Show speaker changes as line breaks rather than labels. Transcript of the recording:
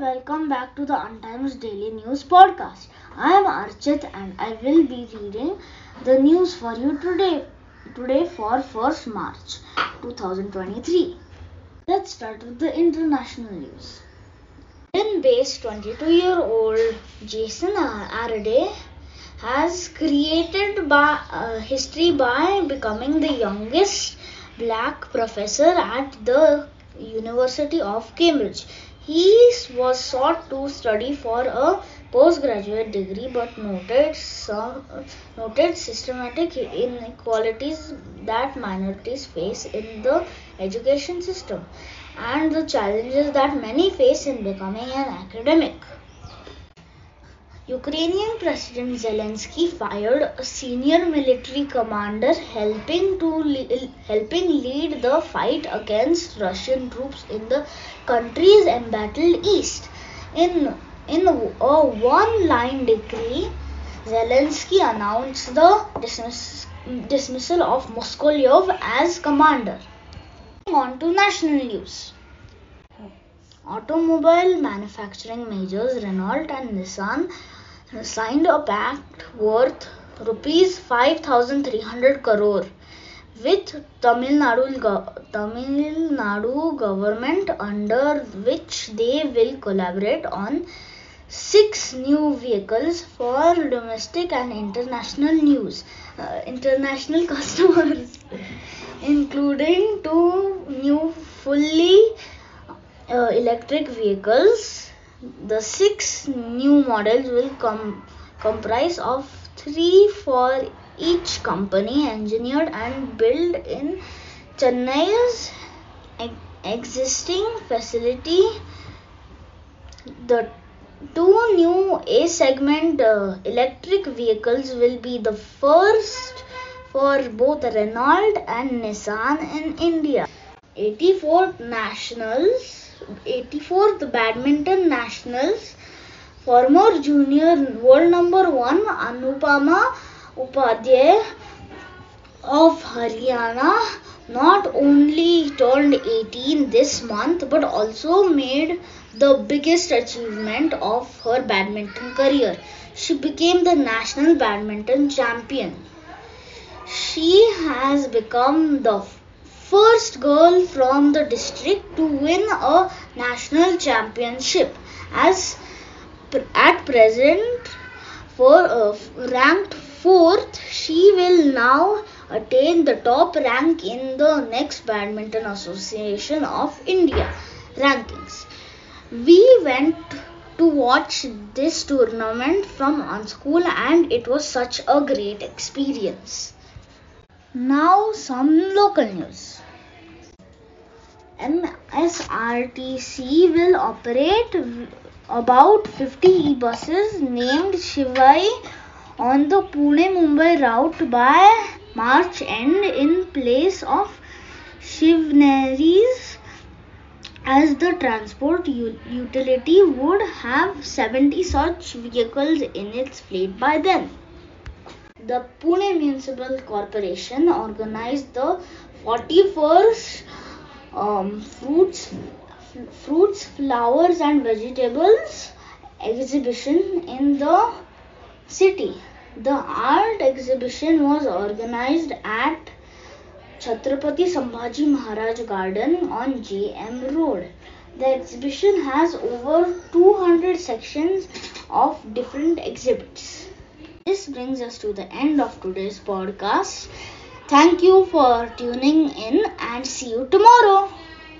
welcome back to the Untimes Daily News Podcast. I am Archit and I will be reading the news for you today. Today for 1st March 2023. Let's start with the international news. Britain-based 22-year-old Jason Arday has created by, uh, history by becoming the youngest black professor at the University of Cambridge. He was sought to study for a postgraduate degree but noted some noted systematic inequalities that minorities face in the education system and the challenges that many face in becoming an academic. Ukrainian President Zelensky fired a senior military commander helping to le- helping lead the fight against Russian troops in the country's embattled east. In in a one-line decree, Zelensky announced the dismiss, dismissal of Moskalyov as commander. On to national news. Automobile manufacturing majors Renault and Nissan signed a pact worth rupees 5300 crore with Tamil Nadu, Tamil Nadu government under which they will collaborate on six new vehicles for domestic and international news uh, international customers including two new fully uh, electric vehicles. The six new models will com- comprise of three for each company engineered and built in Chennai's existing facility. The two new A segment uh, electric vehicles will be the first for both Renault and Nissan in India. 84 Nationals 84th Badminton Nationals former junior world number 1 Anupama Upadhyay of Haryana not only turned 18 this month but also made the biggest achievement of her badminton career. She became the national badminton champion. She has become the first girl from the district to win a national championship. As at present for uh, ranked fourth she will now attain the top rank in the next badminton association of india rankings. We went to watch this tournament from on school and it was such a great experience. Now some local news MSRTC will operate about 50 e-buses named Shivai on the Pune-Mumbai route by March end in place of Shivneris as the transport utility would have 70 such vehicles in its fleet by then. The Pune Municipal Corporation organized the 41st um, fruits, fruits, flowers, and vegetables exhibition in the city. The art exhibition was organized at Chhatrapati Sambhaji Maharaj Garden on JM Road. The exhibition has over 200 sections of different exhibits. This brings us to the end of today's podcast. Thank you for tuning in and see you tomorrow.